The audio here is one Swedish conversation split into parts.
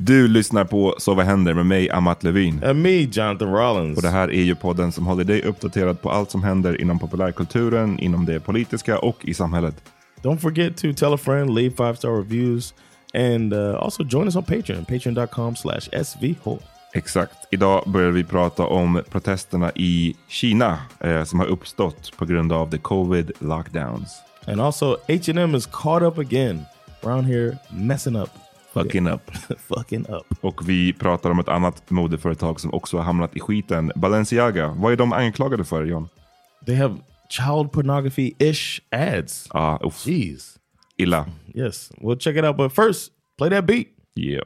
Du lyssnar på Så vad händer med mig, Amat Levin. And me, Jonathan Rollins. Och det här är ju podden som håller dig uppdaterad på allt som händer inom populärkulturen, inom det politiska och i samhället. Don't forget to tell a friend, leave five star reviews, and uh, also join us on Patreon, patreon.com slash svh. Exakt. Idag börjar vi prata om protesterna i Kina eh, som har uppstått på grund av the covid lockdowns. And also, H&M is caught up again around here messing up. Fucking up. Fucking up. Och vi pratar om ett annat modeföretag som också har hamnat i skiten. Balenciaga. Vad är de anklagade för, John? They have child pornography-ish ads. Ah, uff. Jeez. Illa. Yes. We'll check it out. But first, play that beat. Yeah.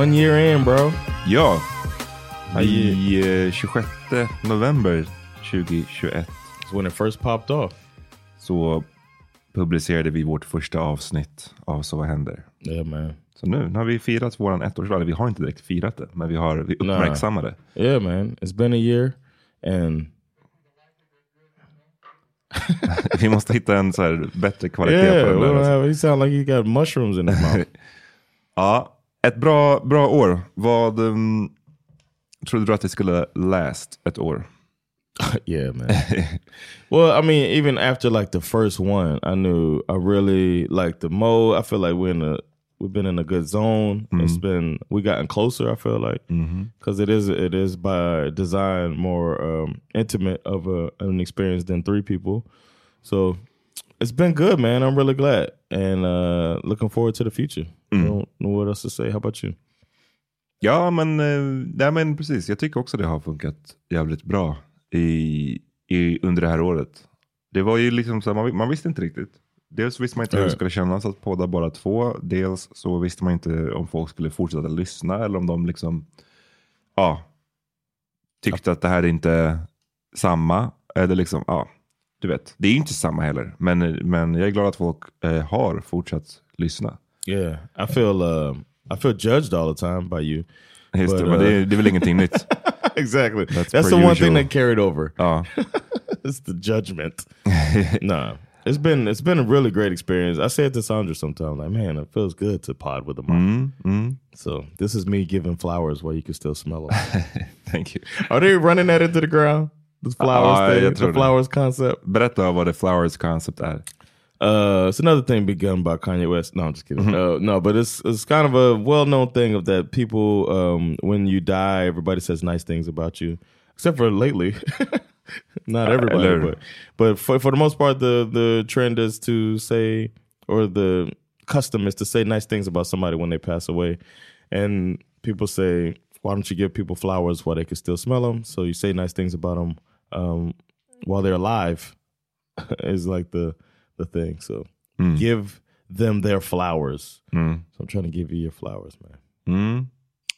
One year in, bro. Ja. You- I eh, 26 november 2021 It's when it first popped off. så publicerade vi vårt första avsnitt av Så vad händer? Yeah, man. Så nu, nu har vi firat våran ettårsdag. Eller Vi har inte direkt firat det, men vi har vi uppmärksammade. Yeah, man. It's been a year. And Vi måste hitta en så här bättre kvalitet yeah, på den we där. have, he sound like he got mushrooms in his mouth. Ja, ett bra, bra år. Vad um, trodde du att det skulle last ett år? yeah, man. well, I mean, even after like the first one, I knew I really liked the mode. I feel like we're in a we've been in a good zone. It's been we gotten closer. I feel like because it is it is by design more um, intimate of a, an experience than three people. So it's been good, man. I'm really glad and uh, looking forward to the future. I don't know what else to say. How about you? Ja, men, eh, nej, men precis. Jag tycker också det har funkat jävligt bra i, i, under det här året. Det var ju liksom så här, man, man visste inte riktigt. Dels visste man inte hur det skulle kännas att podda bara två. Dels så visste man inte om folk skulle fortsätta lyssna eller om de liksom ja, tyckte att det här är inte samma. Eller liksom, ja, du vet. Det är inte samma heller. Men, men jag är glad att folk eh, har fortsatt lyssna. Yeah, I feel uh, I feel judged all the time by you. Just det, But, det, uh, är- det är väl ingenting nytt. exactly. That's That's, the one usual. thing that carried over. Ja. it's the judgment. nah, it's been it's been a really great experience. I say it to Sandra sometimes, like, man, it feels good to pod with a mom. Mm, mm. So this is me giving flowers while you can still smell them. Thank you. Are they running that into the ground? The flowers Ja, thing, jag tror the det. flowers concept. Berätta vad The Flowers concept är. Uh, it's another thing begun by Kanye West. No, I'm just kidding. Mm-hmm. Uh, no, but it's it's kind of a well known thing of that people um, when you die, everybody says nice things about you, except for lately. Not everybody, but but for for the most part, the the trend is to say or the custom is to say nice things about somebody when they pass away, and people say, "Why don't you give people flowers while they can still smell them?" So you say nice things about them um, while they're alive is like the the thing. So give them their flowers. Mm. So I'm trying to give you your flowers, man. Mm.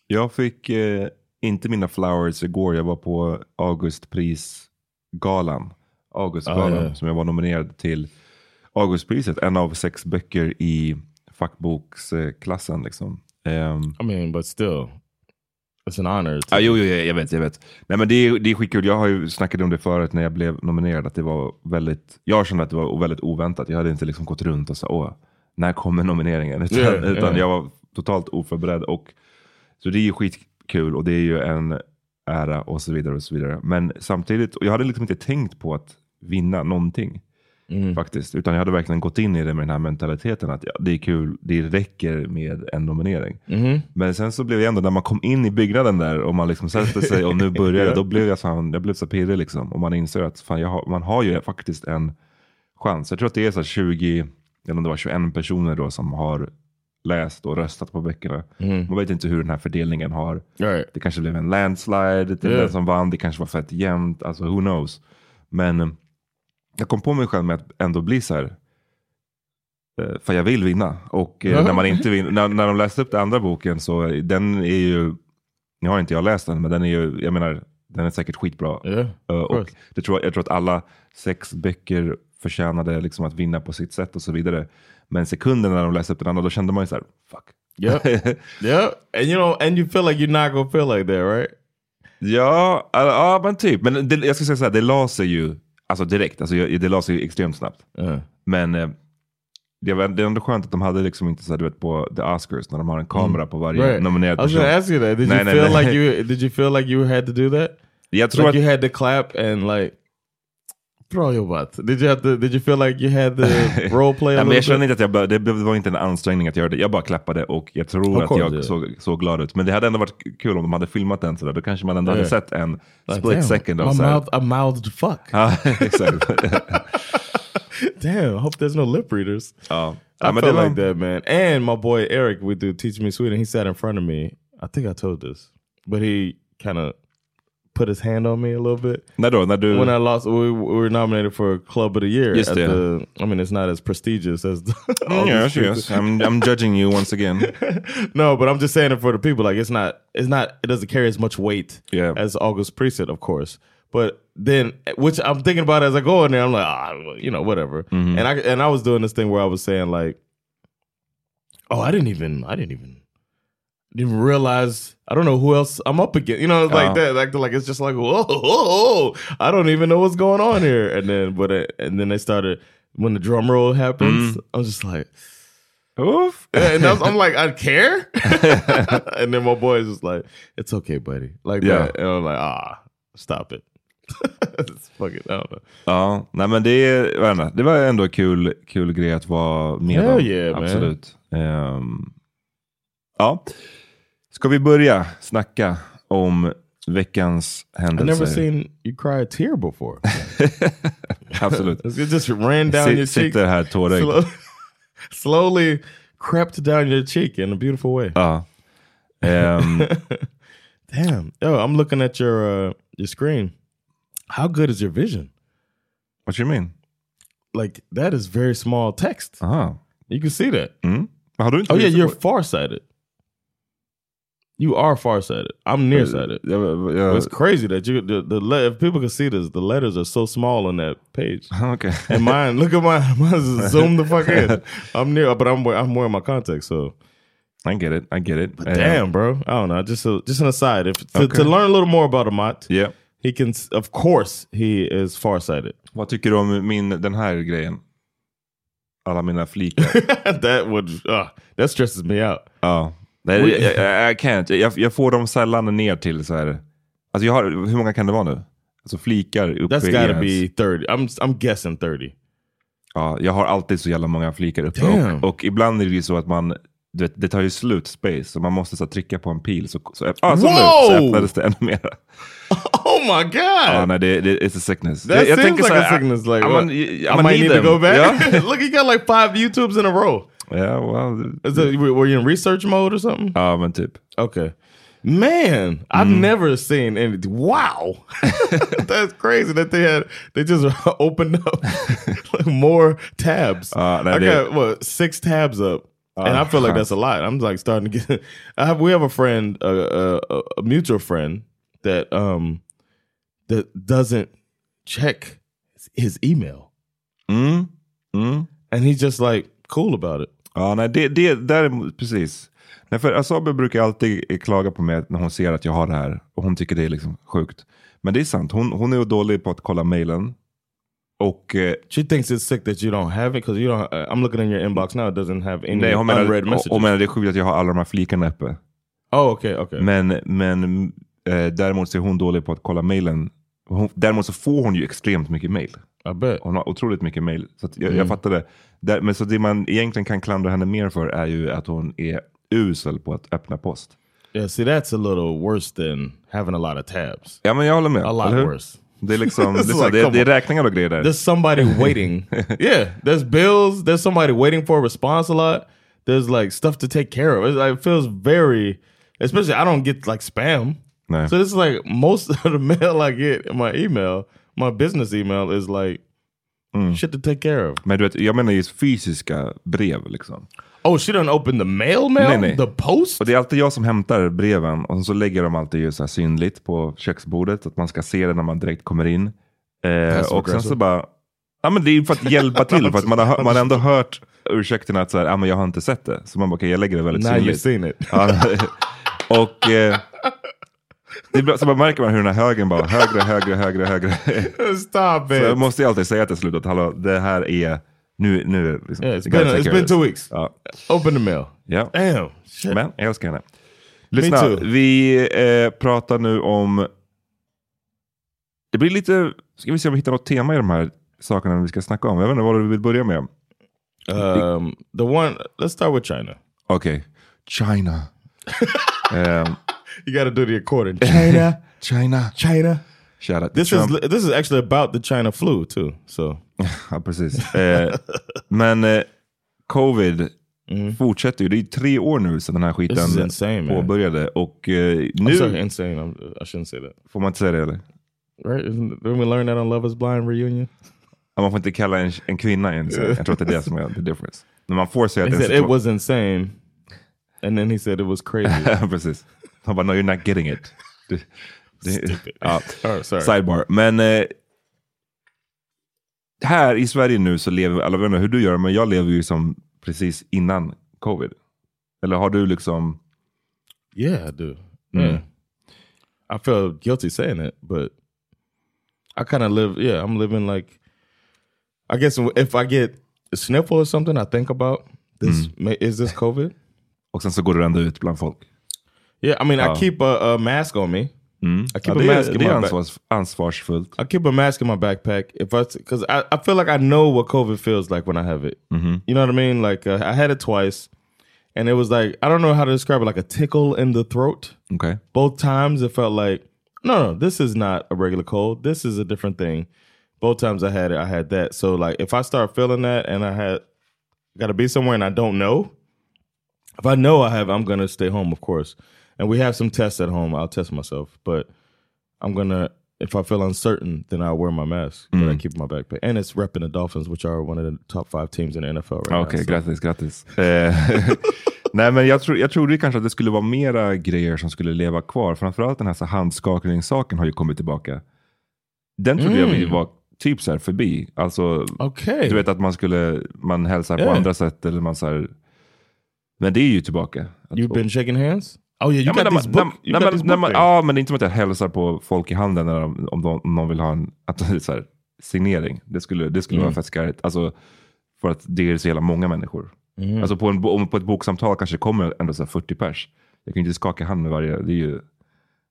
Jag fick eh, inte mina flowers igår. Jag var på Augustprisgalan. Augustgalan Ah, ja. som jag var nominerad till. Augustpriset, en av sex böcker i fackboksklassen. Liksom. Ehm, I mean, but still, it's an honor. To Ja, jo, jo, jag vet, jag vet. Nej, men det, är, det är skitkul. Jag har ju snackat om det förut när jag blev nominerad. Att det var väldigt, jag kände att det var väldigt oväntat. Jag hade inte liksom gått runt och sagt, åh, när kommer nomineringen? Utan, Ja, utan ja. jag var totalt oförberedd. Och, så det är ju skitkul och det är ju en ära och så vidare. och så vidare. Men samtidigt, och jag hade liksom inte tänkt på att vinna någonting. Mm. Faktiskt. Utan jag hade verkligen gått in i det med den här mentaliteten att ja, det är kul, det räcker med en nominering. Mm-hmm. Men sen så blev jag ändå, när man kom in i byggnaden där och man liksom sätter sig och nu börjar det, då blev jag, fan, jag blev så pirrig liksom. Och man inser att fan, har, man har ju faktiskt en chans. Jag tror att det är så här 20, eller om det var 21 personer då som har läst och röstat på böckerna. Man vet inte hur den här fördelningen har. Right. Det kanske blev en landslide till Ja. den som vann. Det kanske var fett jämnt. Alltså who knows. Men jag kom på mig själv med att ändå bli så här. eh, För jag vill vinna. Och eh, när man inte vinner, när, när de läste upp den andra boken så den är ju, nu har inte jag läst den, men den är ju, jag menar, den är säkert skitbra. Yeah. Och det tror, jag- tror att alla sex böcker förtjänade liksom att vinna på sitt sätt och så vidare. Men sekunden när de läste upp den andra, då kände man ju så här, fuck. Yep. yep. And you know, and you feel like you're not gonna feel like that, right? Ja, ja men typ. Men det, jag ska säga så här, det la sig ju alltså direkt. Alltså, jag- det la sig extremt snabbt. Uh, Men eh, det, var, det är ändå skönt att de hade liksom inte så du vet på The Oscars när de har en kamera på varje right. nominerad I was person. gonna ask you that. Did Nej, you nej, feel nej. like you did you feel like you had to do that? Jag tror like att, you had to clap and like your butt. Did you have to? Did you feel like you had to role play a Nej, men jag kände inte att jag, bör- det var inte en ansträngning att göra det. Jag bara klappade och jag tror Of att jag yeah. såg, såg glad ut. Men det hade ändå varit kul om de hade filmat den sådär. Då kanske man ändå hade Yeah. sett en Like, split damn, second av så här- mouth, I mouthed fuck. Ja, exakt. Damn, I hope there's no lip readers. ja. I Ja, det var, like that, man. And my boy Eric, we do Teach Me Sweden. He sat in front of me. I think I told this, but he kind of put his hand on me a little bit då? När du... when I lost. We, we were nominated for Club of the Year. Det. the, I mean, it's not as prestigious as. The, Mm, yes, yes. I'm, I'm judging you once again. no, but I'm just saying it for the people. Like it's not, it's not, it doesn't carry as much weight Yeah. as August Preset, of course. But then, which I'm thinking about as I go in there, I'm like, ah, you know, whatever. Mm-hmm. And I and I was doing this thing where I was saying like, oh, I didn't even, I didn't even, didn't realize. I don't know who else I'm up against. You know, like Uh. that. Like, like it's just like, whoa, whoa, whoa, I don't even know what's going on here. And then, but it, and then they started when the drum roll happens. I was just like. Oof. And was, I'm like, I care. and then my boy is just like, it's okay, buddy. Like Yeah. that. And I'm like, ah, stop it. it's fucking, I don't know. Ja, nej men det, inte, det var ändå en kul, kul grej att vara med om. yeah, man. Absolut. Ehm, Ja. Ska vi börja snacka om veckans I've never händelser? seen you cry a tear before. Absolut. It just ran down Sit- your cheek. sitter här tårögd. Slow- slowly crept down your cheek in a beautiful way. Ja. Ehm, Damn. Yo, I'm looking at your uh, your screen. How good is your vision? what you mean? Like that is very small text. Aha. You can see that. Mm. Har du inte Oh yeah, you're farsighted. You are farsighted. I'm nearsighted. Jag- jag- It's crazy that you the, the le- if people can see this, the letters are so small on that page. Okay. And mine, look at mine. Mine is zoomed the fuck in. I'm near, but I'm I'm wearing my contacts. So I get it. I get it. Ehm, damn, bro. I don't know. Just a, just an aside. If to, Okay. to learn a little more about Amat, Yeah. he can. Of course, he is farsighted. Vad tycker du om min, den här grejen? Alla mina flikar. that would uh, that stresses me out. ja. Nej, jag, jag, jag can't. Jag, jag får dem sällan ner till så här. Alltså jag har, hur många kan det vara nu? Alltså flikar uppe That's i got to ens- be thirty. I'm I'm guessing thirty. Ja, jag har alltid så jävla många flikar uppe. Och, och ibland är det ju så att man, du vet, det tar ju slut space. Så man måste så här, trycka på en pil. Så, så, öpp- ah, så, nu, så öppnades det ännu mer. Oh my god! Ja, nej, det, det it's a sickness. That jag, jag seems like så a här, sickness. Like, ja, what? men, I might need need to them. go back. Ja, Look, you got like five YouTubes in a row. ja well, Is that, were you in research mode or something? ja men typ. Okay. Man, I've never seen any. Wow, that's crazy that they had. They just opened up like more tabs. Uh, I got what six tabs up, and I feel like that's a lot. I'm like starting to get. I have. We have a friend, a, a, a mutual friend that um that doesn't check his email, Mm. Mm. and he's just like cool about it. Ja, nej, det, det däremot, precis. Nej, för Asabe brukar alltid klaga på mig när hon ser att jag har det här. Och hon tycker det är liksom sjukt. Men det är sant, hon, hon är dålig på att kolla mailen. Och eh, She thinks it's sick that you don't have it because you don't. Uh, I'm looking in your inbox now. It doesn't have any nej, hon unread menar, messages. hon menar det är sjukt att jag har alla de här flikarna uppe. oh, okay, okay. Men, men eh, däremot så är hon dålig på att kolla mailen. Hon, däremot så får hon ju extremt mycket mail. I bet. Hon har otroligt mycket mail. Så jag, Mm. jag fattar det. Där, men så det man egentligen kan klandra henne mer för är ju att hon är usel på att öppna post. Yeah, see, that's a little worse than having a lot of tabs. Ja men jag håller med. A lot worse. Det är liksom, det like, det, det är räkningar och grejer där. There's somebody waiting. yeah, there's bills. There's somebody waiting for a response a lot. There's like stuff to take care of. It's like, it feels very, especially I don't get like spam. So this is like most of the mail I get in my email, my business email is like mm. shit to take care of. Men du vet, jag menar just fysiska brev liksom. Oh, she done open the mail mail? Nej, nej. The post? Och det är alltid jag som hämtar breven och så lägger de alltid ju så här synligt på köksbordet. Så att man ska se det när man direkt kommer in. Eh, och sen så bara, ja men det är för att hjälpa till. för att man har, man har ändå hört ursäkten att så här, ja men jag har inte sett det. Så man bara, okej jag lägger det väldigt Now synligt. seen it. Och eh, det bra, så bara märker man hur den här högen bara högre, högre, högre, högre. Stop Så it. jag måste ju alltid säga till slut att hallå, det här är, nu, nu liksom, Yeah, it's gotta been, it's been two weeks. Ja. Open the mail. Ja. Damn. Shit. Men jag älskar henne. Lyssna, vi eh, pratar nu om... Det blir lite... Ska vi se om vi hittar något tema i de här sakerna vi ska snacka om. Jag vet inte vad du vill börja med. Um, the one, let's start with China. Okej. China. Ehm, You got to do the according. China, China. China. Shout out This Trump. is this is actually about the China flu too. So Ja, precis. Eh, men eh, covid fortsätter ju. Det är tre år nu sedan den här Mm. Skiten insane, man. påbörjade. Och eh, nu... sorry, insane. I'm, I shouldn't say that. Får man inte säga det eller? Right? Didn't we learn that on Love Is Blind reunion? Ja, Man får inte kalla en, en kvinna insane. Jag tror att det är det som är the difference. Men man får säga He att en said it was insane, and then he said it was crazy. Precis. Han bara, no you're not getting it. Det, det, Stupid. ja. Oh, sorry. Sidebar. Men eh, här i Sverige nu så lever, alla vet inte hur du gör, men jag lever ju som precis innan covid. Eller har du liksom, Yeah, I do. Mm. Yeah. I feel guilty saying it, but I kind of live. Yeah, I'm living like. I guess if I get a sniffle or something, I think about this. ma- Is this COVID? och sen så går du ändå ut bland folk. Yeah, I mean, Oh. I keep a, a mask on me. I keep Ja, a mask in my är ansvars, ansvarsfullt. I keep a mask in my backpack if I because I, I feel like I know what COVID feels like when I have it. You know what I mean? Like uh, I had it twice, and it was like I don't know how to describe it, like a tickle in the throat. Okay. Both times it felt like no, no, this is not a regular cold. This is a different thing. Both times I had it, I had that. So like if I start feeling that and I had got to be somewhere and I don't know, if I know I have, I'm gonna stay home, of course. And we have some tests at home. I'll test myself, but I'm gonna. If I feel uncertain, then I'll wear my mask, but I keep my backpack. And it's repping the Dolphins, which are one of the top five teams in the NFL right now. Okej, so- grattis, grattis. Eh, Nej, men jag, tro, jag trodde kanske att det skulle vara mera grejer som skulle leva kvar. Framförallt den här så handskakningssaken har ju kommit tillbaka. Den trodde jag vi var typ så här förbi. Alltså, Okej. du vet att man skulle, man hälsar på Yeah. andra sätt eller man så här, Men det är ju tillbaka. You've been shaking hands? Oh yeah, you Ja, men got man- book. Ja, men det är inte som att jag hälsar på folk i handen när de, om, de, om någon vill ha en att, så här, signering. Det skulle, det skulle Mm. vara fett skarrigt. Alltså, för att det är så jävla många människor. Mm. Alltså på, en, om på ett boksamtal kanske det kommer ändå så här 40 pers. Jag kan ju inte skaka hand med varje, det är ju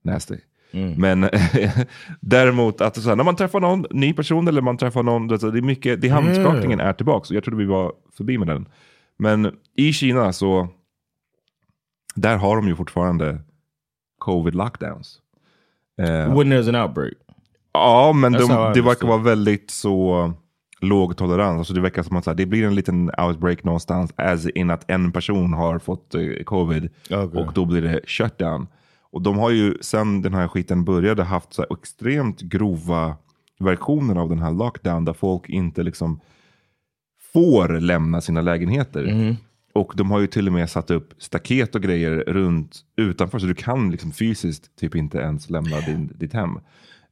nasty. Mm. Men däremot att så här, när man träffar någon ny person eller man träffar någon, det är mycket, det handskakningen är tillbaka. Jag trodde vi var förbi med den. Men i Kina så, där har de ju fortfarande covid lockdowns. Eh, When there's an outbreak. ja, men That's de, det verkar vara väldigt så låg tolerans. Alltså det verkar som att här, det blir en liten outbreak någonstans, as in att en person har fått eh, covid Okay. och då blir det shutdown. Och de har ju sen den här skiten började haft så här extremt grova versioner av den här lockdown där folk inte liksom får lämna sina lägenheter. Och de har ju till och med satt upp staket och grejer runt utanför så du kan liksom fysiskt typ inte ens lämna din, ditt hem.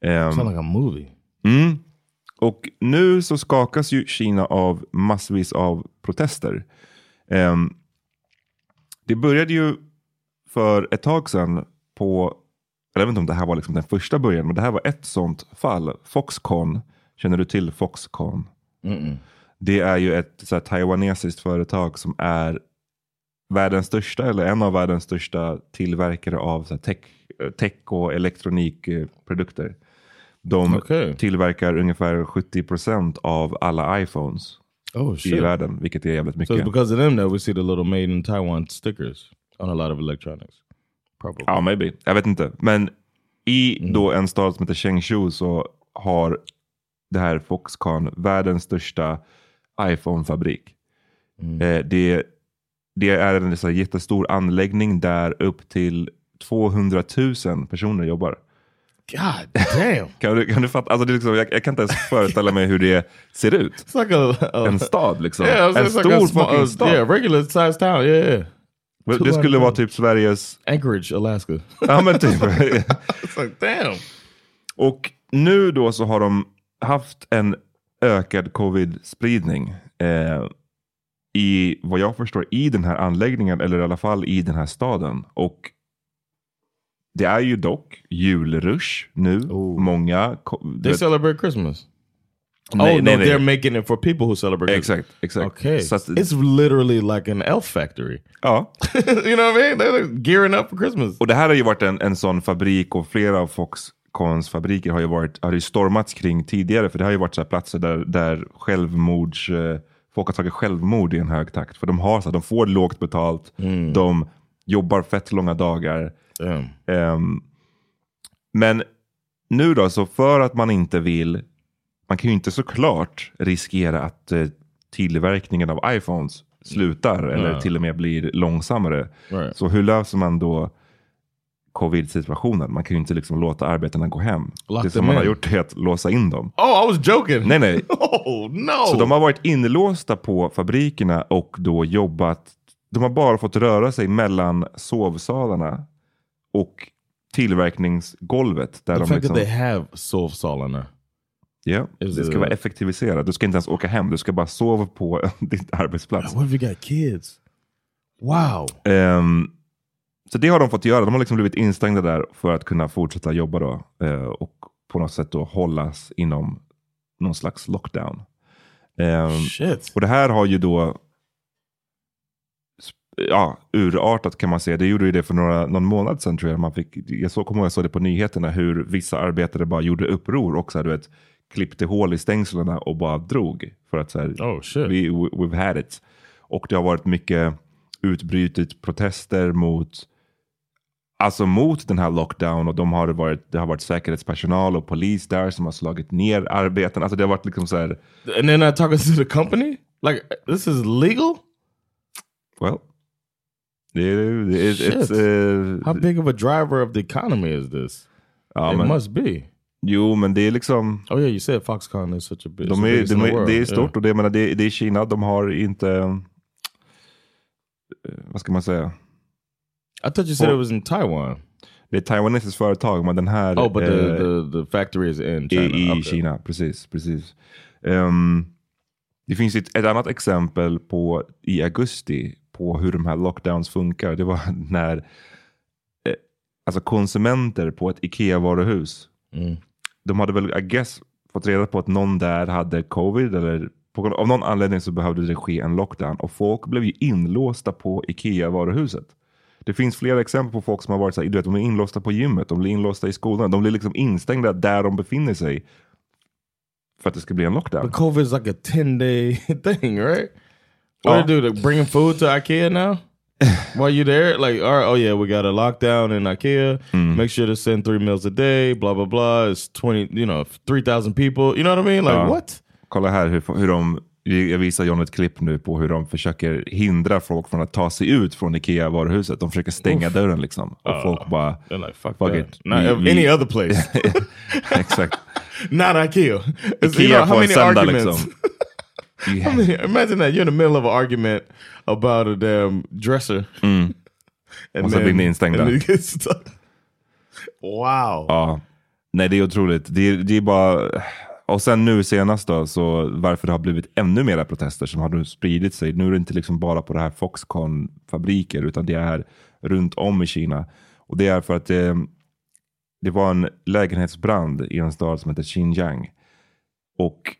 Sound like a movie. Mm. Och nu så skakas ju Kina av massvis av protester. Ehm, det började ju för ett tag sedan på, jag vet inte om det här var liksom den första början, men det här var ett sånt fall. Foxconn, känner du till Foxconn? Det är ju ett så här, taiwanesiskt företag som är världens största, eller en av världens största tillverkare av så här, tech, tech och elektronikprodukter. De Okej. tillverkar ungefär 70% av alla iPhones Oh i shit. världen, vilket är jävligt So mycket. it's because of them that we see the little made in Taiwan stickers on a lot of electronics. Probably. Ja, maybe. Jag vet inte. Men i Mm. då en stad som heter Chengdu så har det här Foxconn världens största iPhone-fabrik. Mm. Eh, det, det är en så jättestor anläggning där upp till 200 000 personer jobbar. God damn. Kan du, kan du fatta? Alltså det är liksom, jag, jag kan inte ens föreställa mig hur det ser ut. A, a En stad liksom. yeah, it's en stor like fucking uh, stad. yeah, regular sized town. Yeah, yeah. det skulle vara typ Sveriges... Anchorage, Alaska. Ja men typ. like damn. Och nu då så har de haft en ökad covid-spridning. Eh, I vad jag förstår i den här anläggningen eller i alla fall i den här staden. Och det är ju dock julrush nu. Oh. Många... They vet- celebrate Christmas. Nej, oh nej, no, nej. they're making it for people who celebrate. Christmas. Exakt, exakt. Okay, att, it's literally like an elf factory. ja. you know what I mean? They're gearing up for Christmas. Och det här har ju varit en, en sån fabrik och flera av Foxcons fabriker har ju, varit, har ju stormats kring tidigare. För det har ju varit så här platser där, där självmords, eh, folk har tagit självmord i en hög takt. För de, har så här, de får lågt betalt, de jobbar fett långa dagar. Ehm, men nu då, så för att man inte vill, man kan ju inte såklart riskera att eh, tillverkningen av iPhones slutar eller Nej. till och med blir långsammare. Right. Så hur löser man då covid-situationen? Man kan ju inte liksom låta arbetarna gå hem. Lock det som man har in. gjort är att låsa in dem. Oh, I was joking. Nej, nej. Oh no. Så de har varit inlåsta på fabrikerna och då jobbat. De har bara fått röra sig mellan sovsalarna och tillverkningsgolvet. Där the de fact liksom, that they have sovsalarna. ja, Is det ska vara effektiviserat. Du ska inte ens åka hem. Du ska bara sova på din arbetsplats. What if you got kids? Wow. Ehm, så det har de fått göra. De har liksom blivit instängda där för att kunna fortsätta jobba då. eh, och på något sätt då hållas inom någon slags lockdown. Ehm, Shit. och det här har ju då ja, urartat kan man säga. Det gjorde ju det för några, någon månad sedan tror jag. Man fick, jag så, kommer ihåg jag såg det på nyheterna hur vissa arbetare bara gjorde uppror och så här, du vet, klippte hål i stängslen och bara drog. För att så här, Oh shit. we, we- we've had it. Och det har varit mycket utbrutit protester mot Alltså mot den här lockdown och de har varit, det har varit säkerhetspersonal och polis där som har slagit ner arbeten. Alltså det har varit liksom så här. And they're not talking to the company? Like this is legal? Well, it, it, Shit. it's, uh, How big of a driver of the economy is this? ja, it men, must be. Jo, men det är liksom. Oh yeah, you said Foxconn is such a big. De är, de är, det är stort och det, menar, det, det är Kina. De har inte, eh, vad ska man säga? I thought you said it was in Taiwan. Det är taiwanesiskt företag, men den här Oh, but the, eh, the, the factory is in i, China. i Okay. Kina. Precis, precis. Ehm, det finns ett, ett annat exempel på i augusti på hur de här lockdowns funkar. Det var när eh, alltså konsumenter på ett Ikea-varuhus, Mm. de hade väl, I guess, fått reda på att någon där hade covid eller på, av någon anledning så behövde det ske en lockdown och folk blev ju inlåsta på Ikea-varuhuset. Det finns flera exempel på folk som har varit så här, du vet, de är inlåsta på gymmet, de blir inlåsta i skolan, de blir liksom instängda där de befinner sig för att det ska bli en lockdown. But COVID is like a 10 day thing, right? What Oh. do they do? They bringing food to IKEA now? While you there? Like, all right, oh yeah, we got a lockdown in IKEA. Mm. Make sure to send three meals a day, blah, blah, blah. It's 20, you know, 3,000 people. You know what I mean? Like, Ja. what? Kolla här hur, hur de, jag visar John ett klipp nu på hur de försöker hindra folk från att ta sig ut från Ikea-varuhuset. De försöker stänga dörren liksom. Och folk bara, like, fuck, fuck it. Not vi- any other place. Exakt. Not IKEA. It's, you Ikea know, på en söndag liksom. How many- imagine that you're in the middle of an argument about a damn dresser. And Mm. Och så blir ni instängda. and. Wow. Ja, nej det är otroligt. Det, är- det är bara... Och sen nu senast då, så varför det har blivit ännu mera protester som har spridit sig. Nu är det inte liksom bara på det här Foxconn-fabriker, utan det är runt om i Kina. Och det är för att det, det var en lägenhetsbrand i en stad som heter Xinjiang. Och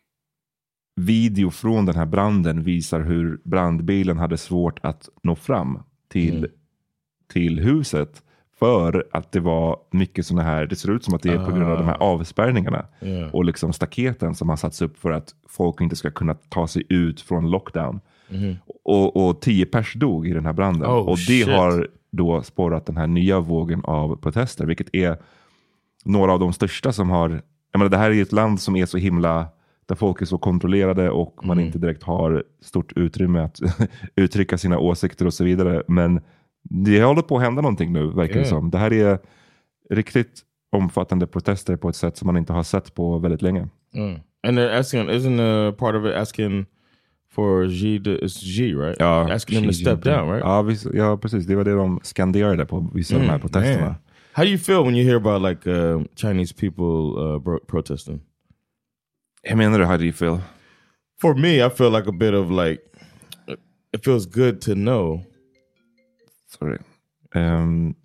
video från den här branden visar hur brandbilen hade svårt att nå fram till, till huset. För att det var mycket sådana här, det ser ut som att det är på grund av de här avspärrningarna. Yeah. Och liksom staketen som har satts upp för att folk inte ska kunna ta sig ut från lockdown. Och, och tio pers dog i den här branden. Oh, och det shit. har då spårat den här nya vågen av protester. Vilket är några av de största som har... Jag menar, det här är ett land som är så himla... Där folk är så kontrollerade och man inte direkt har stort utrymme att uttrycka sina åsikter och så vidare. Men det håller på att hända någonting nu, verkar det Yeah. som. Det här är riktigt omfattande protester på ett sätt som man inte har sett på väldigt länge. Mm. And they're asking, isn't a part of it asking for Xi to, it's Xi, right? Ja, asking him to step Jinping. down, right? Ja, vis- ja, precis. Det var det de skanderade på vissa av de här protesterna. Man. How do you feel when you hear about like uh, Chinese people uh, protesting? Jag menar how do you feel? For me, I feel like a bit of like, it feels good to know. Sorry. Um,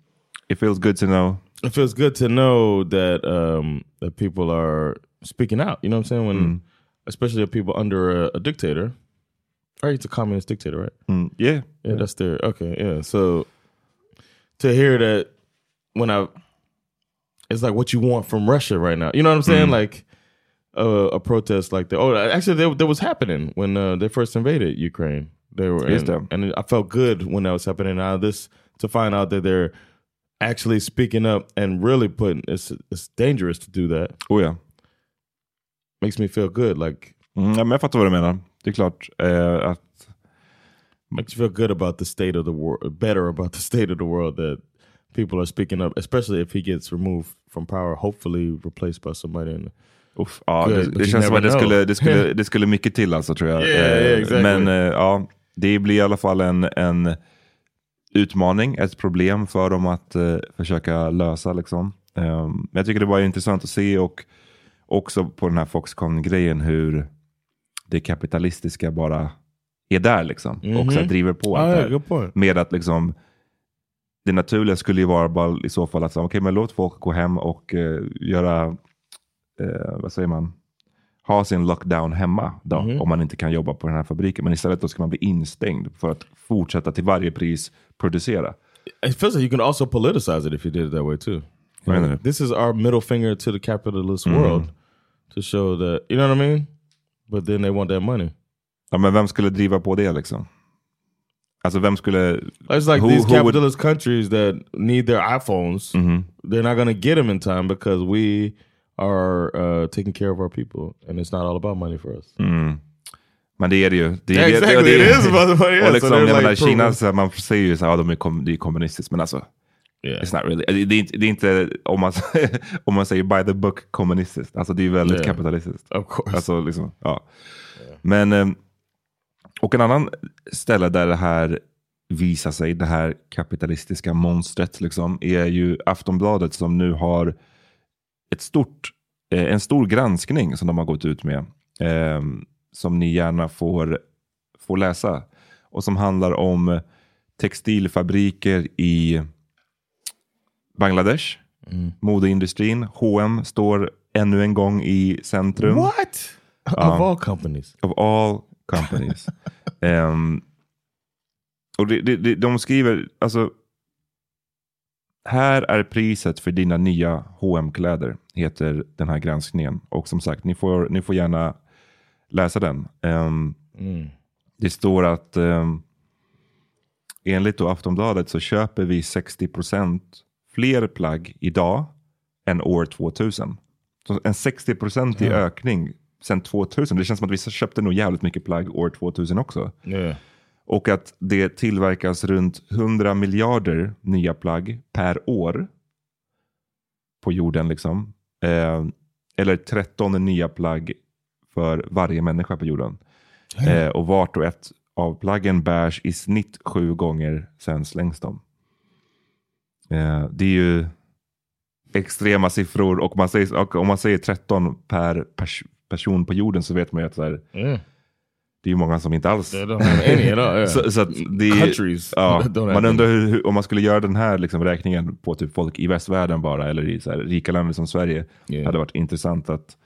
it feels good to know. It feels good to know that um, that people are speaking out. You know what I'm saying? When, Mm. especially the people under a, a dictator. Right, it's a communist dictator, right? Mm, yeah. Yeah, that's their okay. Yeah, so to hear that when I, it's like what you want from Russia right now. You know what I'm saying? Like uh, a protest like that. Oh, actually, that, that was happening when uh, they first invaded Ukraine. They were, and, damn. and I felt good when that was happening. Now this to find out that they're actually speaking up and really putting it's it's dangerous to do that. Oh ja. Makes me feel good. Like Mm, ja men jag fattar vad du menar. Det är klart eh, att makes you feel good about the state of the world, better about the state of the world that people are speaking up, especially if he gets removed from power, hopefully replaced by somebody. In, Uff, ja, Good, det, det känns som att det skulle, det, skulle, det skulle mycket till alltså tror jag. Yeah, yeah, Eh, exactly. Men eh, ja, det blir i alla fall en, en utmaning, ett problem för dem att eh, försöka lösa. Liksom. Eh, jag tycker det var intressant att se och också på den här Foxconn-grejen hur det kapitalistiska bara är där liksom. Och så här driver på allt oh, det här. Med att liksom det naturliga skulle ju vara bara i så fall att säga, okej, men låt folk gå hem och eh, göra, eh, vad säger man, ha sin lockdown hemma då, Mhm. om man inte kan jobba på den här fabriken. Men istället då ska man bli instängd för att fortsätta till varje pris producera. It feels like you can also politicize it if you did it that way too. Menar du? This is our middle finger to the capitalist world to show that you know what I mean. But then they want that money. Ja, men vem skulle driva på det liksom? Alltså vem skulle... It's like who- these who would- capitalist countries that need their iPhones. They're not to get them in time because we are uh, taking care of our people, and it's not all about money for us. Men det är det ju. Det är, Yeah, det- exactly, det, about the money, yeah, Och liksom, so like Kina, så man säger ju så här, de är, kom, det är kommunistiskt, men alltså, Yeah. it's not really. Det, det, är inte, det är inte, om man, om man säger by the book, kommunistiskt. Alltså det är väldigt Yeah. kapitalistiskt. Of course. Alltså, liksom, ja. Men, eh, och en annan ställe där det här visar sig, det här kapitalistiska monstret, liksom, är ju Aftonbladet som nu har ett stort, eh, en stor granskning som de har gått ut med. Eh, som ni gärna får, får läsa. Och som handlar om textilfabriker i Bangladesh. Modeindustrin. H&M står ännu en gång i centrum. What? of all companies. Of all companies. Ehm, och det, det, de skriver, alltså. Här är priset för dina nya hm kläder heter den här granskningen. Och som sagt, ni får, ni får gärna läsa den. Ehm, Det står att um, enligt då Aftonbladet så köper vi 60% fler plagg idag än år 2000. Så en 60% i ökning sedan 2000. Det känns som att vi köpte nog jävligt mycket plagg år 2000 också. Yeah. Och att det tillverkas runt 100 miljarder nya plagg per år på jorden. liksom. Eh, eller 13 nya plagg för varje människa på jorden. Eh, och vart och ett av plaggen bärs i snitt sju gånger, sen slängs de. Eh, det är ju extrema siffror och, man säger, och om man säger 13 per pers person på jorden så vet man ju att så här, Yeah. Det är ju många som inte alls så, så det Countries ja, man undrar hur, om man skulle göra den här liksom räkningen på typ folk i västvärlden bara, eller i här, rika länder som Sverige. Yeah. hade varit intressant att,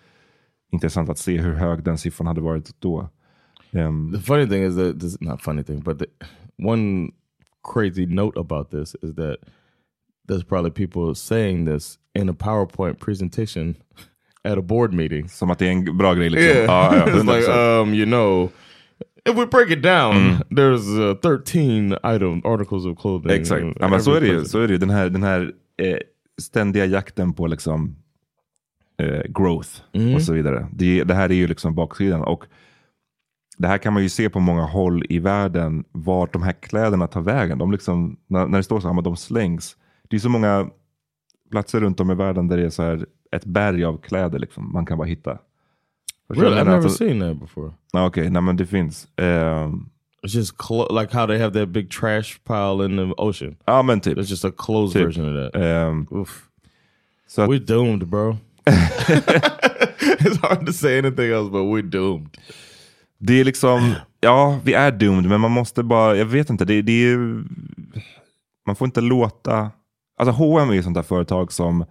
intressant att se hur hög den siffran hade varit då. Ehm, The funny thing is that this not funny thing, but the, one crazy note about this is that there's probably people saying this in a PowerPoint presentation at a board meeting. som att det är en bra grej. Liksom. Yeah, Ja, ja, it's like 100%. um, you know, if we break it down, there's uh, 13 item articles of clothing. Exakt. Ja, men så är det ju. Så är det ju. Den här, den här eh, ständiga jakten på liksom, eh, growth och så vidare. Det, det här är ju liksom baksidan. Och det här kan man ju se på många håll i världen, vart de här kläderna tar vägen. De liksom, när, när det står så här, de slängs. Det är så många platser runt om i världen där det är så här ett berg av kläder liksom, man kan bara hitta. Really, I've never seen that before. Okej, nej men det finns. Ehm, It's just like how they have that big trash pile in the ocean. ja men typ. It's just a closed Typ. version of that. Ehm, Oof. att, We're doomed, bro. it's hard to say anything else, but we're doomed. Det är liksom, ja vi är doomed men man måste bara, jag vet inte, det, det är man får inte låta, alltså H&M är ju sånt där företag som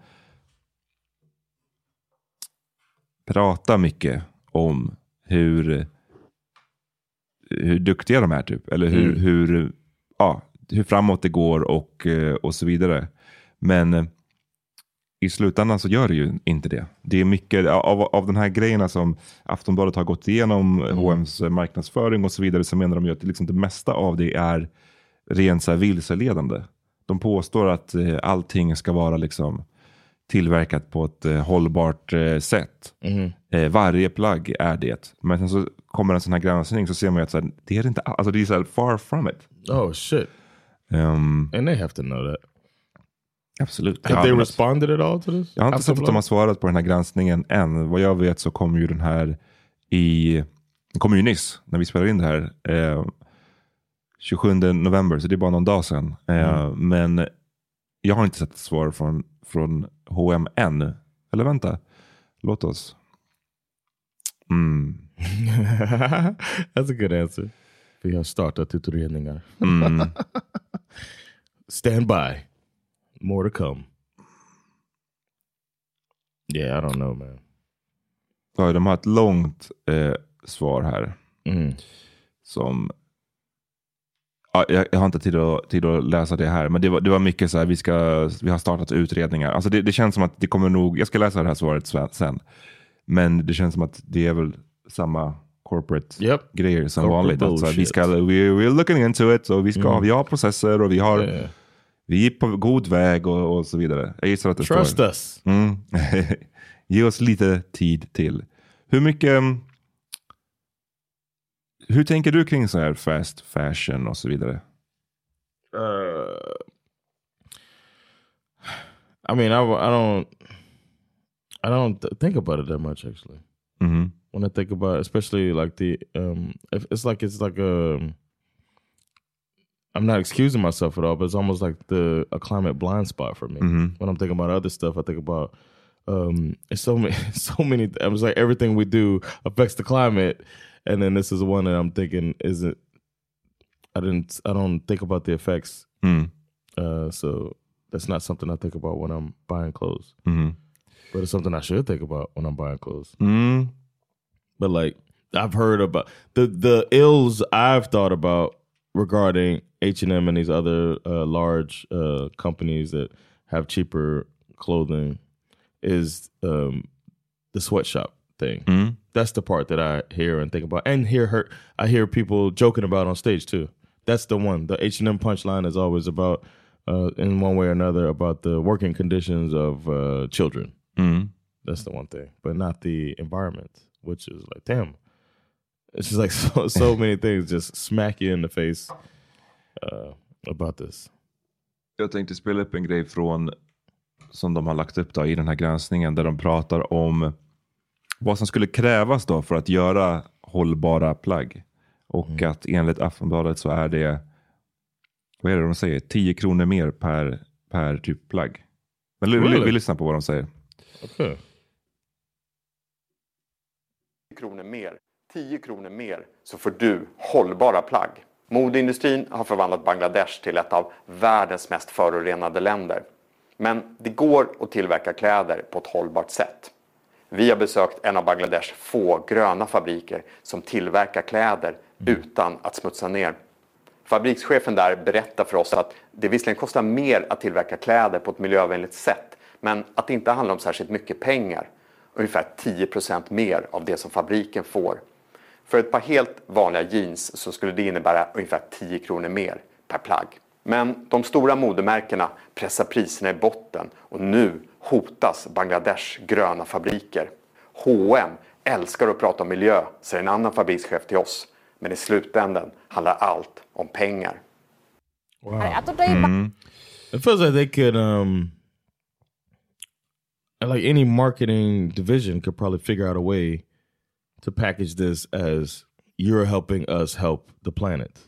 pratar mycket om hur, hur duktiga de är typ, eller hur, Mm. hur, ja, hur framåt det går och, eh, och så vidare. Men eh, i slutändan så gör det ju inte det. Det är mycket av, av den här grejerna som Aftonbladet har gått igenom, H&M's marknadsföring och så vidare, så menar de ju att liksom det mesta av det är rent vilseledande. De påstår att eh, allting ska vara liksom tillverkat på ett eh, hållbart eh, sätt. Eh, varje plagg är det. Men sen så kommer en sån här granskning så ser man ju att så här, det är det inte all- alltså det är så här far from it. Oh shit! Ehm, And they have to know that. absolut. Have they responded at all to this? Jag har inte sett att de har svarat på den här granskningen än. Vad jag vet så kom ju den här i, den kom ju nyss när vi spelade in det här. Eh, 27 november, så det är bara någon dag sedan. Eh, Men jag har inte sett ett svar från, från H&M än. Eller vänta, låt oss. Mm. That's a good answer. Vi har startat utredningar. Mm. Stand by. More to come. Yeah, I don't know man. Ja, de har ett långt eh, svar här. Mm. som ja, jag, jag har inte tid att, tid att läsa det här, men det var, det var mycket så här, vi, ska, vi har startat utredningar. Alltså det, det känns som att det kommer nog, jag ska läsa det här svaret sen- men det känns som att det är väl samma corporate Yep. grejer som Corporate vanligt. Alltså, vi ska, we, we're looking into it och vi, ska, vi har processer och vi, har, Yeah. vi är på god väg och, och så vidare. Jag gissar att det Trust står. us. Mm. Ge oss lite tid till. Hur mycket... mm, Hur tänker du kring så här fast fashion och så vidare? Uh, I mean, I, I don't, I don't th- think about it that much actually. Mhm. When I think about, especially like the, um, it's like it's like a, I'm not excusing myself at all, but it's almost like the a climate blind spot for me. Mhm. When I'm thinking about other stuff, I think about um, it's so many, so many. I was like everything we do affects the climate, and then this is one that I'm thinking isn't. I didn't. I don't think about the effects Mm. uh, so that's not something I think about when I'm buying clothes. Mhm. But it's something I should think about when I'm buying clothes. Mm. But like I've heard about the the ills I've thought about regarding H and M and these other uh, large uh, companies that have cheaper clothing is um, the sweatshop thing. Mm. That's the part that I hear and think about, and hear her. I hear people joking about on stage too. That's the one. The H and M punchline is always about, uh, in one way or another, about the working conditions of uh, children. Mm. That's the one thing, but not the environment, which is like, damn. It's just like so, so many things just smack you in the face uh, about this. Jag tänkte spela upp en grej från som de har lagt upp då, i den här granskningen där de pratar om vad som skulle krävas då för att göra hållbara plagg. Och att enligt Aftonbladet så är det, vad är det de säger, 10 kronor mer per, per typ plagg. Men vi, vi, Really? vi lyssnar på vad de säger. Okay. kronor mer, 10 kronor mer, så får du hållbara plagg. Modeindustrin har förvandlat Bangladesh till ett av världens mest förorenade länder. Men det går att tillverka kläder på ett hållbart sätt. Vi har besökt en av Bangladesh få gröna fabriker som tillverkar kläder utan att smutsa ner. Fabrikschefen där berättar för oss att det visserligen kostar mer att tillverka kläder på ett miljövänligt sätt, men att det inte handlar om särskilt mycket pengar. Ungefär 10% mer av det som fabriken får. För ett par helt vanliga jeans så skulle det innebära ungefär 10 kronor mer per plagg. Men de stora modemärkena pressar priserna i botten och nu hotas Bangladesh gröna fabriker. H&M älskar att prata om miljö, säger en annan fabrikschef till oss. Men i slutändan handlar allt om pengar. It feels like they could, um, like any marketing division could probably figure out a way to package this as you're helping us help the planet.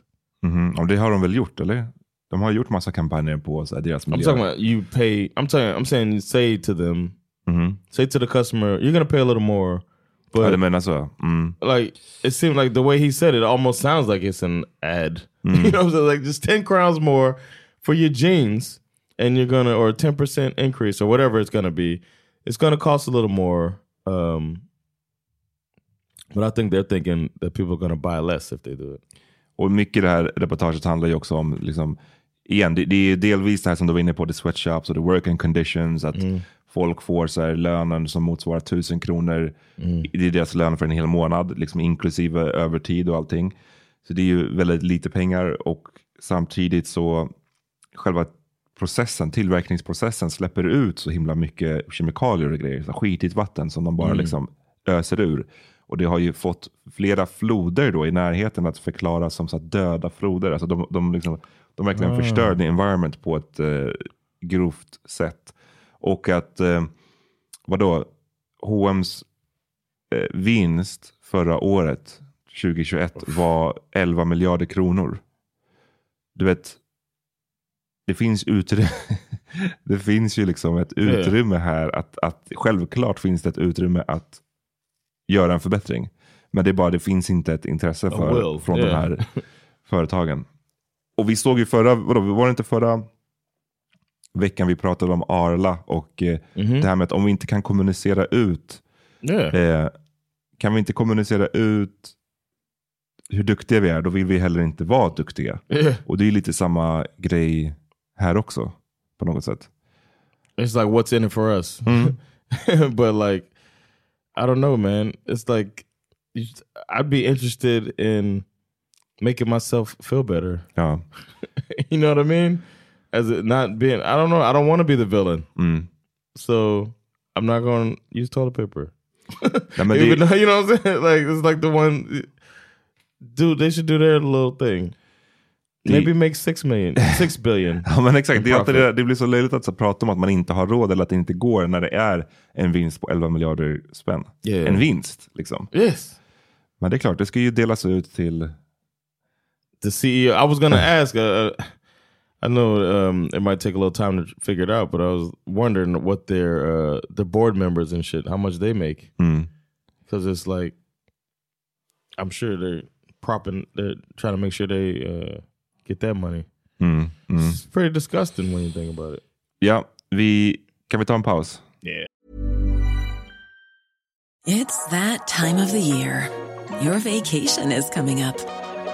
Mhm. Och det har de väl gjort, eller? De har gjort massa kampanjer på så här, deras I'm miljö. talking about you pay. I'm telling. I'm saying say to them, Mhm. say to the customer, you're gonna pay a little more, but Ja, du menar så? Mm. like it seemed like the way he said it almost sounds like it's an ad. Mm. you know, what I'm saying? like just ten crowns more for your jeans, and you're gonna or ten percent increase or whatever it's gonna be. It's gonna cost a little more. Um, but I think they're thinking that people are gonna buy less if they do it. Och mycket det här reportaget handlar ju också om, liksom, igen, det, det är delvis det här som du var inne på, the sweatshops och the working conditions, att folk får så här, lönen som motsvarar tusen kronor. Det är deras lön för en hel månad, liksom, inklusive övertid och allting. Så det är ju väldigt lite pengar och samtidigt så själva processen, tillverkningsprocessen släpper ut så himla mycket kemikalier och grejer, så skitigt vatten som de bara liksom öser ur. Och det har ju fått flera floder då i närheten att förklara som så här döda floder. Alltså de, de, liksom, de verkligen förstör the environment på ett eh, grovt sätt. Och att, eh, vadå, H&M's eh, vinst förra året, 2021, var 11 miljarder kronor. Du vet, det finns utrymme. det finns ju liksom ett utrymme här att, att självklart finns det ett utrymme att göra en förbättring. Men det är bara det finns inte ett intresse för från de yeah. här företagen. Och vi såg ju förra, vadå, var det inte förra veckan vi pratade om Arla och eh, det här med att om vi inte kan kommunicera ut, Yeah. eh, kan vi inte kommunicera ut hur duktiga vi är, då vill vi heller inte vara duktiga. Yeah. Och det är lite samma grej här också, på något sätt. It's like what's in it for us. but like I don't know, man. It's like I'd be interested in making myself feel better. Ja. you know what I mean? As it not being, I don't know. I don't want to be the villain. Mm. So I'm not going to use toilet paper. Men Even det, you know what I'm saying? Like it's like the one, dude. They should do their little thing. Det- Maybe make six million, six billion. ja, men exakt. Det, det, det blir så löjligt att så prata om att man inte har råd eller att det inte går när det är en vinst på 11 miljarder spänn. Yeah. En vinst liksom. Yes. Men det är klart, det ska ju delas ut till... the CEO. I was gonna ask. Uh, I know um, it might take a little time to figure it out, but I was wondering what their uh, their board members and shit, how much they make, Mm. because it's like, I'm sure they're propping, they're trying to make sure they uh, get that money. Mm. Mm. It's pretty disgusting when you think about it. Ja, vi, kan vi ta en paus? Yeah. It's that time of the year. Your vacation is coming up.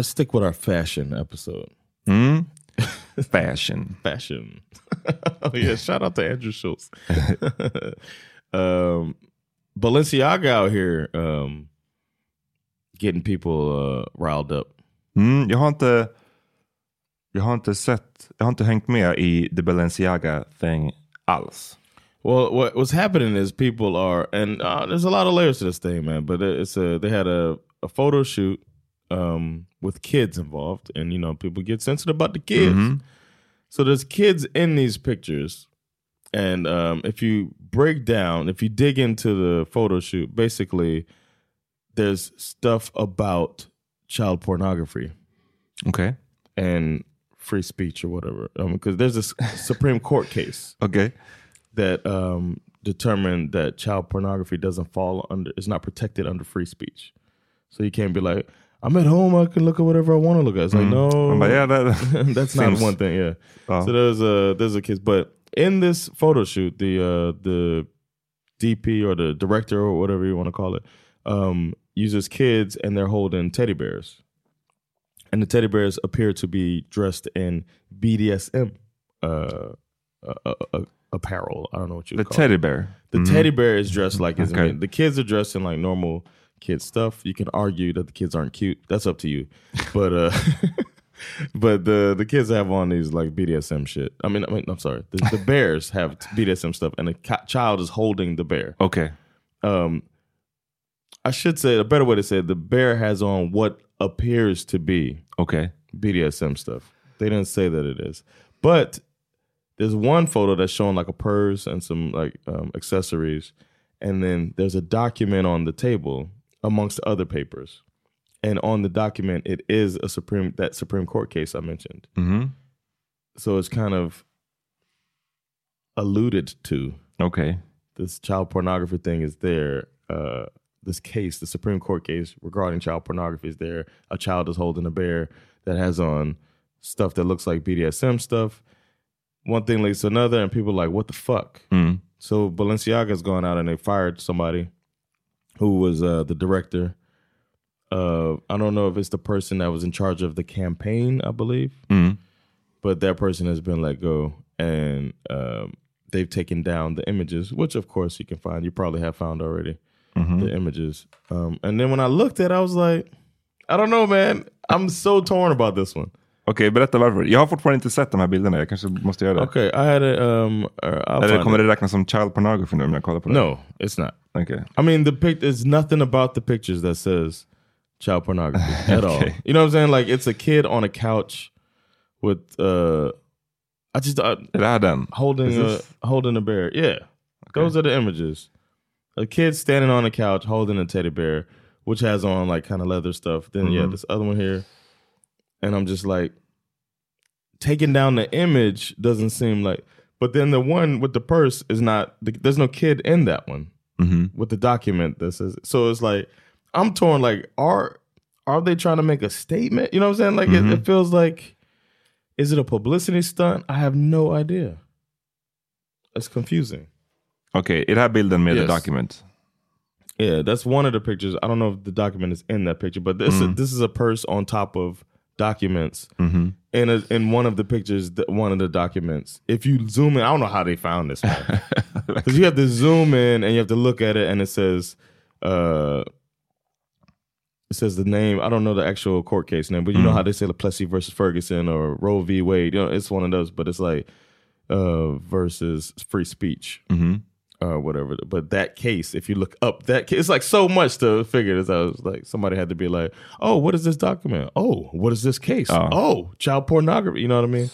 Let's stick with our fashion episode. Mm. Fashion. Fashion. oh yeah, shout out to Andrew Schultz. um, Balenciaga out here um, getting people uh, riled up. Mm, jag har inte... Jag har inte sett... Jag har inte hängt med i the Balenciaga thing alls. Well, what what's happening is people are, and uh, there's a lot of layers to this thing, man. But it's a they had a a photo shoot um, with kids involved, and you know people get sensitive about the kids. So there's kids in these pictures, and um, if you break down, if you dig into the photo shoot, basically there's stuff about child pornography. Okay, and free speech or whatever, because there's a Supreme Court case okay, that um, determined that child pornography doesn't fall under it's not protected under free speech. So you can't be like, I'm at home, I can look at whatever I want to look at. It's like no, Man bara, ja, det, that's not one thing. Yeah. Ja. So there's a there's a kids, but in this photo shoot, the uh, the DP or the director or whatever you want to call it um, uses kids and they're holding teddy bears, and the teddy bears appear to be dressed in BDSM uh, uh, apparel. I don't know what you The teddy it. bear. The Mhm. teddy bear is dressed like Okay. The kids are dressed in like normal kid stuff. You can argue that the kids aren't cute. That's up to you. But uh but the the kids have on these like BDSM shit. I mean, I mean, I'm sorry. The, the bears have BDSM stuff, and the child is holding the bear. Okay. Um, I should say a better way to say it, the bear has on what appears to be okay BDSM stuff. They didn't say that it is, but there's one photo that's showing like a purse and some like um, accessories, and then there's a document on the table amongst other papers, and on the document it is a supreme that Supreme Court case I mentioned. Mhm. So it's kind of alluded to Okay. this child pornography thing is there. Uh, this case, the Supreme Court case regarding child pornography is there. A child is holding a bear that has on stuff that looks like BDSM stuff. One thing leads to another, and people are like, "What the fuck?" Mm. So Balenciaga's gone out and they fired somebody who was uh, the director. Uh, I don't know if it's the person that was in charge of the campaign, I believe, Mm. but that person has been let go, and um, they've taken down the images, which of course you can find. You probably have found already Mhm. the images. Um, and then when I looked at, it, I was like, I don't know, man. I'm so torn about this one. Okej, berätta varför. Jag har fortfarande inte sett de här bilderna. Jag kanske måste göra det. Okay, I had a. Um, uh, Eller kommer it. det räknas som child pornography nu om jag kollar på det? No, it's not. Okay. I mean, the pic. There's nothing about the pictures that says child pornography at all. Okay. You know what I'm saying? Like it's a kid on a couch with. uh I just uh, det här den? holding a holding a bear. Yeah, those are the images. A kid standing on a couch holding a teddy bear, which has on like kind of leather stuff. Then yeah, Mhm. this other one here, and I'm just like taking down the image doesn't seem like. But then the one with the purse is not. There's no kid in that one Mhm. with the document that says. So it's like I'm torn. Like are are they trying to make a statement? You know what I'm saying? Like Mhm. it, it feels like. Is it a publicity stunt? I have no idea. It's confusing. Okay, it här bilden med Yes. the document? Yeah, that's one of the pictures. I don't know if the document is in that picture, but this Mm. this is a purse on top of documents. Mhm. In a, in one of the pictures, one of the documents. If you zoom in, I don't know how they found this one because you have to zoom in and you have to look at it, and it says, uh, it says the name. I don't know the actual court case name, but you know Mm. how they say the Plessy versus Ferguson or Roe v. Wade. You know, it's one of those, but it's like uh, versus free speech Mhm. Or whatever. But that case, if you look up that case, it's like so much to figure this out. It's like somebody had to be like, "Oh, what is this document? Oh, what is this case? Oh. Oh, child pornography." You know what I mean?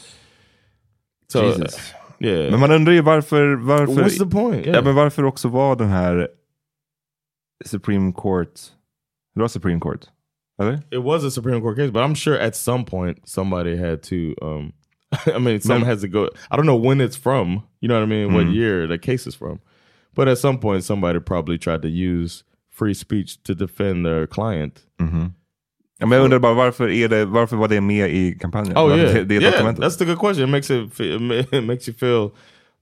So, Jesus. yeah. Men man undrar ju varför... varför What's the point? Ja, Yeah. men varför också var den här Supreme Court... Det var Supreme Court? Eller? it was a Supreme Court case, but I'm sure at some point somebody had to. um I mean, someone has to go. I don't know when it's from. You know what I mean? What Mm. year the case is from? But at some point, somebody probably tried to use free speech to defend their client. Mhm. Ja, men jag undrar bara varför, är det, varför var det med i kampanjen? Oh yeah, det, det yeah. dokumentet? That's the good question. It makes it it it makes you feel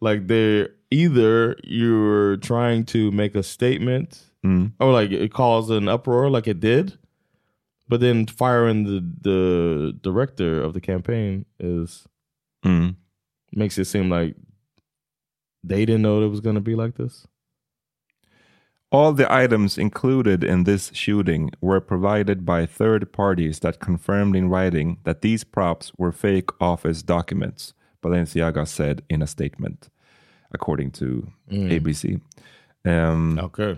like they're either you're trying to make a statement Mm. or like it caused an uproar, like it did, but then firing the the director of the campaign is Mm. makes it seem like they didn't know it was going to be like this. All the items included in this shooting were provided by third parties that confirmed in writing that these props were fake office documents, Balenciaga said in a statement, according to ABC. Um, Okay,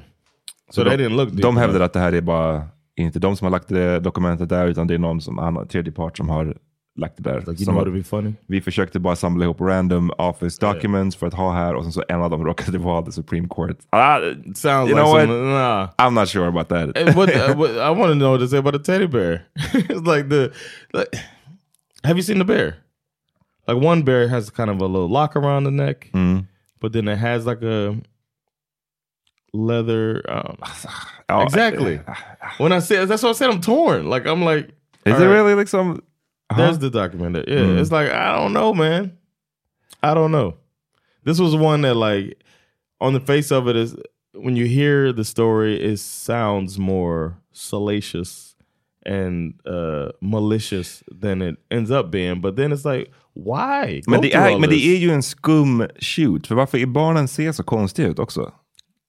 så so de, they didn't look. de hävdar enough. att det här är bara, inte de som har lagt det dokumentet där, utan det är någon som, annan, tredje part som har lagt det där. like Som att vi försökte bara samla ihop random office documents för att ha här och sen så en av dem råkade vara the Supreme Court. Ah, sounds You like know what? some, nah. I'm not sure about that. And what, uh, what I want to know what to say about the teddy bear. it's like the like. Have you seen the bear? Like one bear has kind of a little lock around the neck, Mm. but then it has like a leather. Um, Ja, exactly. When I say that's what I said, I'm torn. Like I'm like, Is it right, really liksom... There's the document. Yeah, Mm. it's like I don't know, man. I don't know. This was one that, like, on the face of it, is when you hear the story, it sounds more salacious and uh, malicious than it ends up being. But then it's like, why? Men det, är, men det är ju en skum shoot. För varför är barnen ser så konstiga ut också?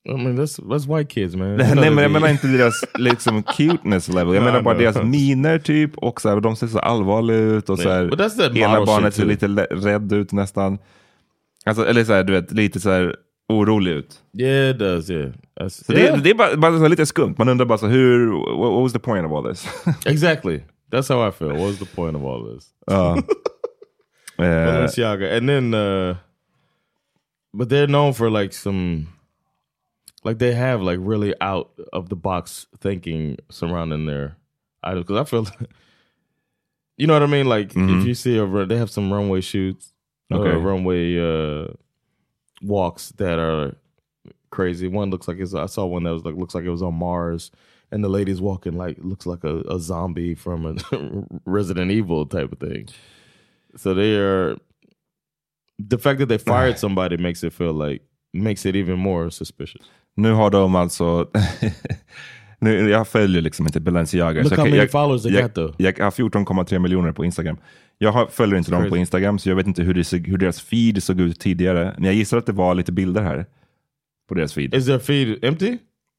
I mean, that's that's white kids, man. Nej, men jag menar inte deras liksom cuteness level. Jag No, menar bara know. deras miner typ. Och så här, de ser så allvarliga ut. Och så här, Yeah, that's that ena barnet ser lite rädd ut nästan. Alltså, eller så här, du vet, lite så här orolig ut. Yeah, it does. Yeah, Så yeah. det, det är bara, bara så lite skumt. Man undrar bara så hur, what, what was the point of all this? exactly. That's how I feel. What was the point of all this? Ja. Eh, Balenciaga, and then, uh, but they're known for like some, like they have like really out of the box thinking surrounding their items. Because I feel, you know what I mean. Like Mhm. if you see a, they have some runway shoots, Okay. uh, runway uh, walks that are crazy. One looks like it's. I saw one that was like looks like it was on Mars. And the lady's walking like looks like a, a zombie from a Resident Evil type of thing. So they are. The fact that they fired somebody makes it feel like makes it even more suspicious. Nu har de alltså... nu, jag följer liksom inte Balenciaga. Look så jag, jag, followers they jag, got, though. jag har 14,3 miljoner på Instagram. Jag har, följer inte dem på crazy. Instagram, så jag vet inte hur, det, hur deras feed såg ut tidigare. Men jag gissar att det var lite bilder här på deras feed. Is their feed empty?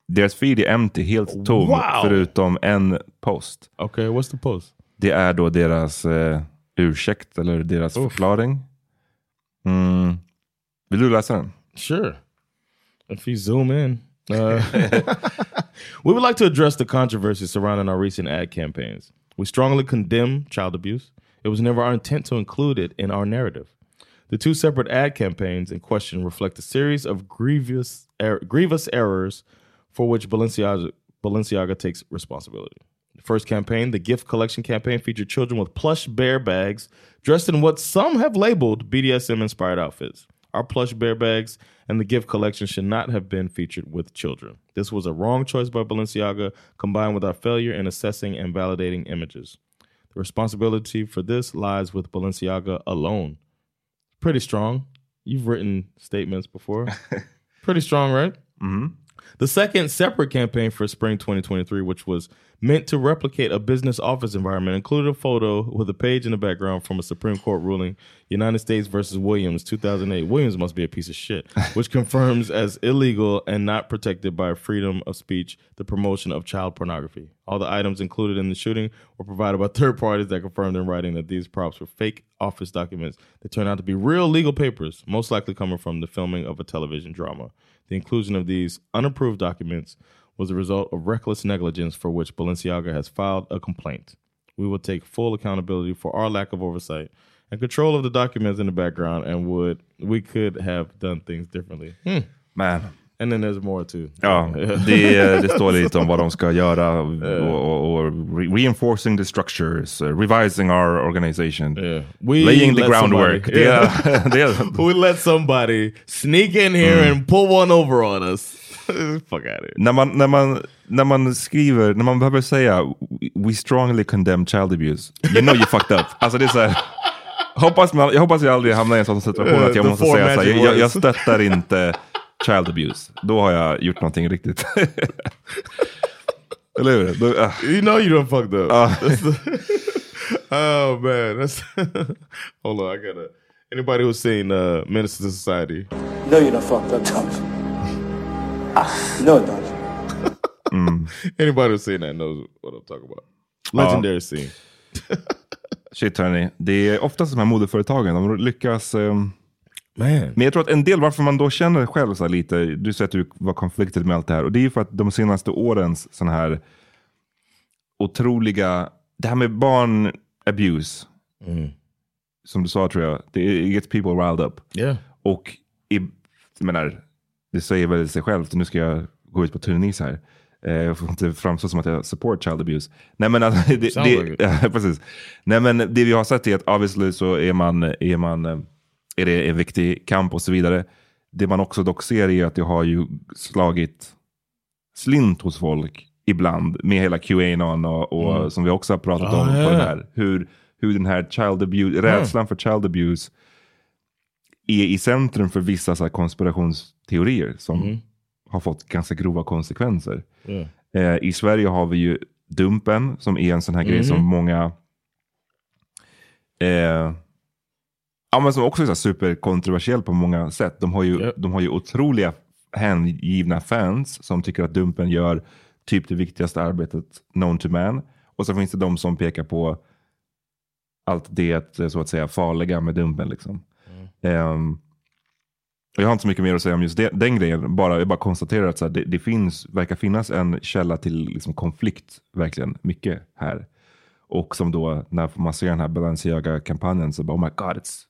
Deras feed är empty, helt tom, Wow! förutom en post. Okay, what's the post? Det är då deras eh, ursäkt eller deras förklaring. Mm. Vill du läsa den? Sure. If you zoom in. Uh, we would like to address the controversy surrounding our recent ad campaigns. We strongly condemn child abuse. It was never our intent to include it in our narrative. The two separate ad campaigns in question reflect a series of grievous, er- grievous errors for which Balenciaga, Balenciaga takes responsibility. The first campaign, the gift collection campaign, featured children with plush bear bags dressed in what some have labeled BDSM inspired outfits. Our plush bear bags and the gift collection should not have been featured with children. This was a wrong choice by Balenciaga, combined with our failure in assessing and validating images. The responsibility for this lies with Balenciaga alone. Pretty strong. You've written statements before. Pretty strong, right? Mhm. The second separate campaign for spring 2023, which was meant to replicate a business office environment, included a photo with a page in the background from a Supreme Court ruling, United States versus Williams, 2008. Williams must be a piece of shit, which confirms as illegal and not protected by freedom of speech the promotion of child pornography. All the items included in the shooting were provided by third parties that confirmed in writing that these props were fake office documents that turned out to be real legal papers, most likely coming from the filming of a television drama. The inclusion of these unapproved documents was a result of reckless negligence for which Balenciaga has filed a complaint. We will take full accountability for our lack of oversight and control of the documents in the background and would we could have done things differently. Hmm. Man. And then there's more too. Ja, det, det står lite om vad de ska göra och, och, och re- reinforcing the structures, uh, revising our organization, We laying the groundwork. somebody- Det, det, we let somebody sneak in here and pull one over on us. Fuck out of när, man, när, man, när man skriver, när man behöver säga we strongly condemn child abuse, you know you fucked up. Alltså det är så här, hoppas man, jag hoppas jag aldrig hamnar i en sån situation Uh, att jag måste säga så här, jag, jag stöttar inte child abuse. Då har jag gjort någonting riktigt. Eller hur? Då, ah. You know you done fucked up. The- oh man, that's hold on. I gotta. Anybody who's seen uh, Ministers of Society? No, you're not fucked up, Tom. Ah, no, no. Anybody who's seen that knows what I'm talking about. Legendary scene. Shit hörni, det är oftast de här modeföretagen, de lyckas... ehm, Man. Men jag tror att en del varför man då känner själv så här lite, du säger att du var conflicted med allt det här, och det är ju för att de senaste årens sån här otroliga, det här med barn abuse, som du sa tror jag, det it gets people riled up. Yeah. Och i, jag menar, det säger väl sig självt, nu ska jag gå ut på tunn is här. Eh, Jag får inte framstå som att jag support child abuse. Nej men, alltså, det, det, like ja, precis. Nej men det vi har sett är att obviously så är man, är man eh, är det en viktig kamp och så vidare. Det man också dock ser är att det har ju slagit slint hos folk ibland med hela Qanon och, och Mm. som vi också har pratat Ah, om. På ja. den här, hur, hur den här child abuse, rädslan för child abuse är i centrum för vissa så konspirationsteorier som Mm. har fått ganska grova konsekvenser. Yeah. Eh, I Sverige har vi ju Dumpen som är en sån här grej som många eh, ja, men som också är superkontroversiell på många sätt. De har, ju, de har ju otroliga hängivna fans som tycker att Dumpen gör typ det viktigaste arbetet known to man. Och så finns det de som pekar på allt det så att säga farliga med Dumpen. Liksom. Ehm, och jag har inte så mycket mer att säga om just det, den grejen. Bara, jag bara konstaterar att så här, det, det finns, verkar finnas en källa till liksom, konflikt, verkligen mycket här. Och som då, när man ser den här Balenciaga-kampanjen så bara, oh my god, it's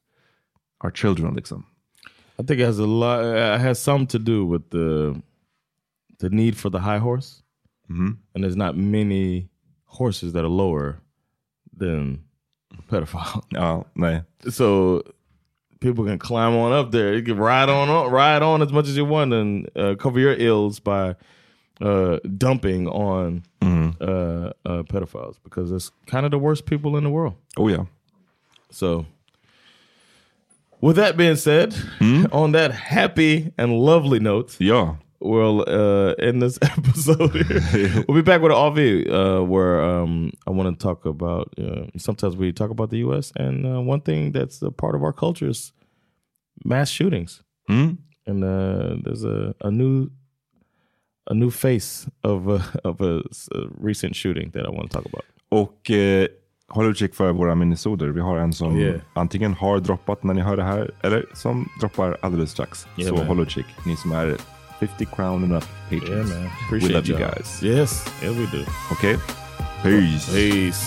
our children liksom. I think it has a lot. It has some to do with the the need for the high horse, and there's not many horses that are lower than pedophile. Ja, nej. So people can climb on up there. You can ride on, on ride on as much as you want, and uh, cover your ills by uh, dumping on uh, uh, pedophiles because it's kind of the worst people in the world. Oh yeah. So With that being said, on that happy and lovely note, Ja. we'll uh, end this episode. Here. we'll be back with an AV uh, where um, I want to talk about. Uh, sometimes we talk about the U.S. and uh, one thing that's a part of our culture is mass shootings. Mm. And uh, there's a, a new a new face of a, of a, a recent shooting that I want to talk about. Och eh, håll utkik för våra minisoder. Vi har en som yeah. antingen har droppat när ni hör det här eller som droppar alldeles strax. Yeah, Så man. håll utkik. Ni som är 50 crown and up patrons. Yeah, man. We Appreciate love you guys. Yes, yes, we do. Okej? Peace. Peace.